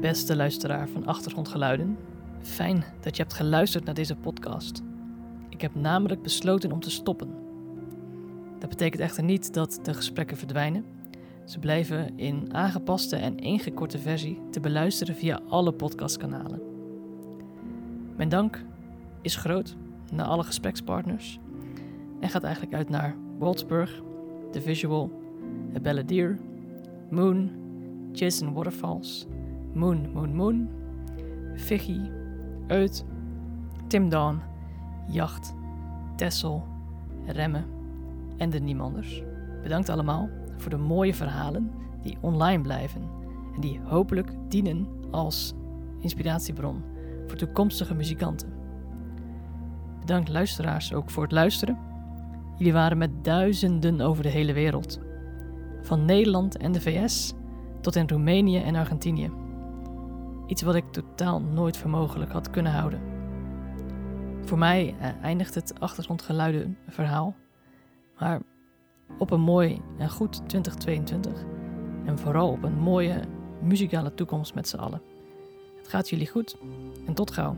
beste luisteraar van Achtergrondgeluiden. Fijn dat je hebt geluisterd naar deze podcast. Ik heb namelijk besloten om te stoppen. Dat betekent echter niet dat de gesprekken verdwijnen. Ze blijven in aangepaste en ingekorte versie te beluisteren via alle podcastkanalen. Mijn dank is groot naar alle gesprekspartners en gaat eigenlijk uit naar Waldsburg, The Visual, A Balladeer, Moon, Jason Waterfalls, Moon Moon Moon, Vicky, Uit, Tim Dawn, Jacht, Tessel, Remmen en de Niemanders. Bedankt allemaal voor de mooie verhalen die online blijven en die hopelijk dienen als inspiratiebron voor toekomstige muzikanten. Bedankt luisteraars ook voor het luisteren. Jullie waren met duizenden over de hele wereld. Van Nederland en de VS tot in Roemenië en Argentinië. Iets wat ik totaal nooit voor mogelijk had kunnen houden. Voor mij eh, eindigt het achtergrondgeluiden verhaal, maar op een mooi en goed 2022 en vooral op een mooie muzikale toekomst met z'n allen. Het gaat jullie goed en tot gauw.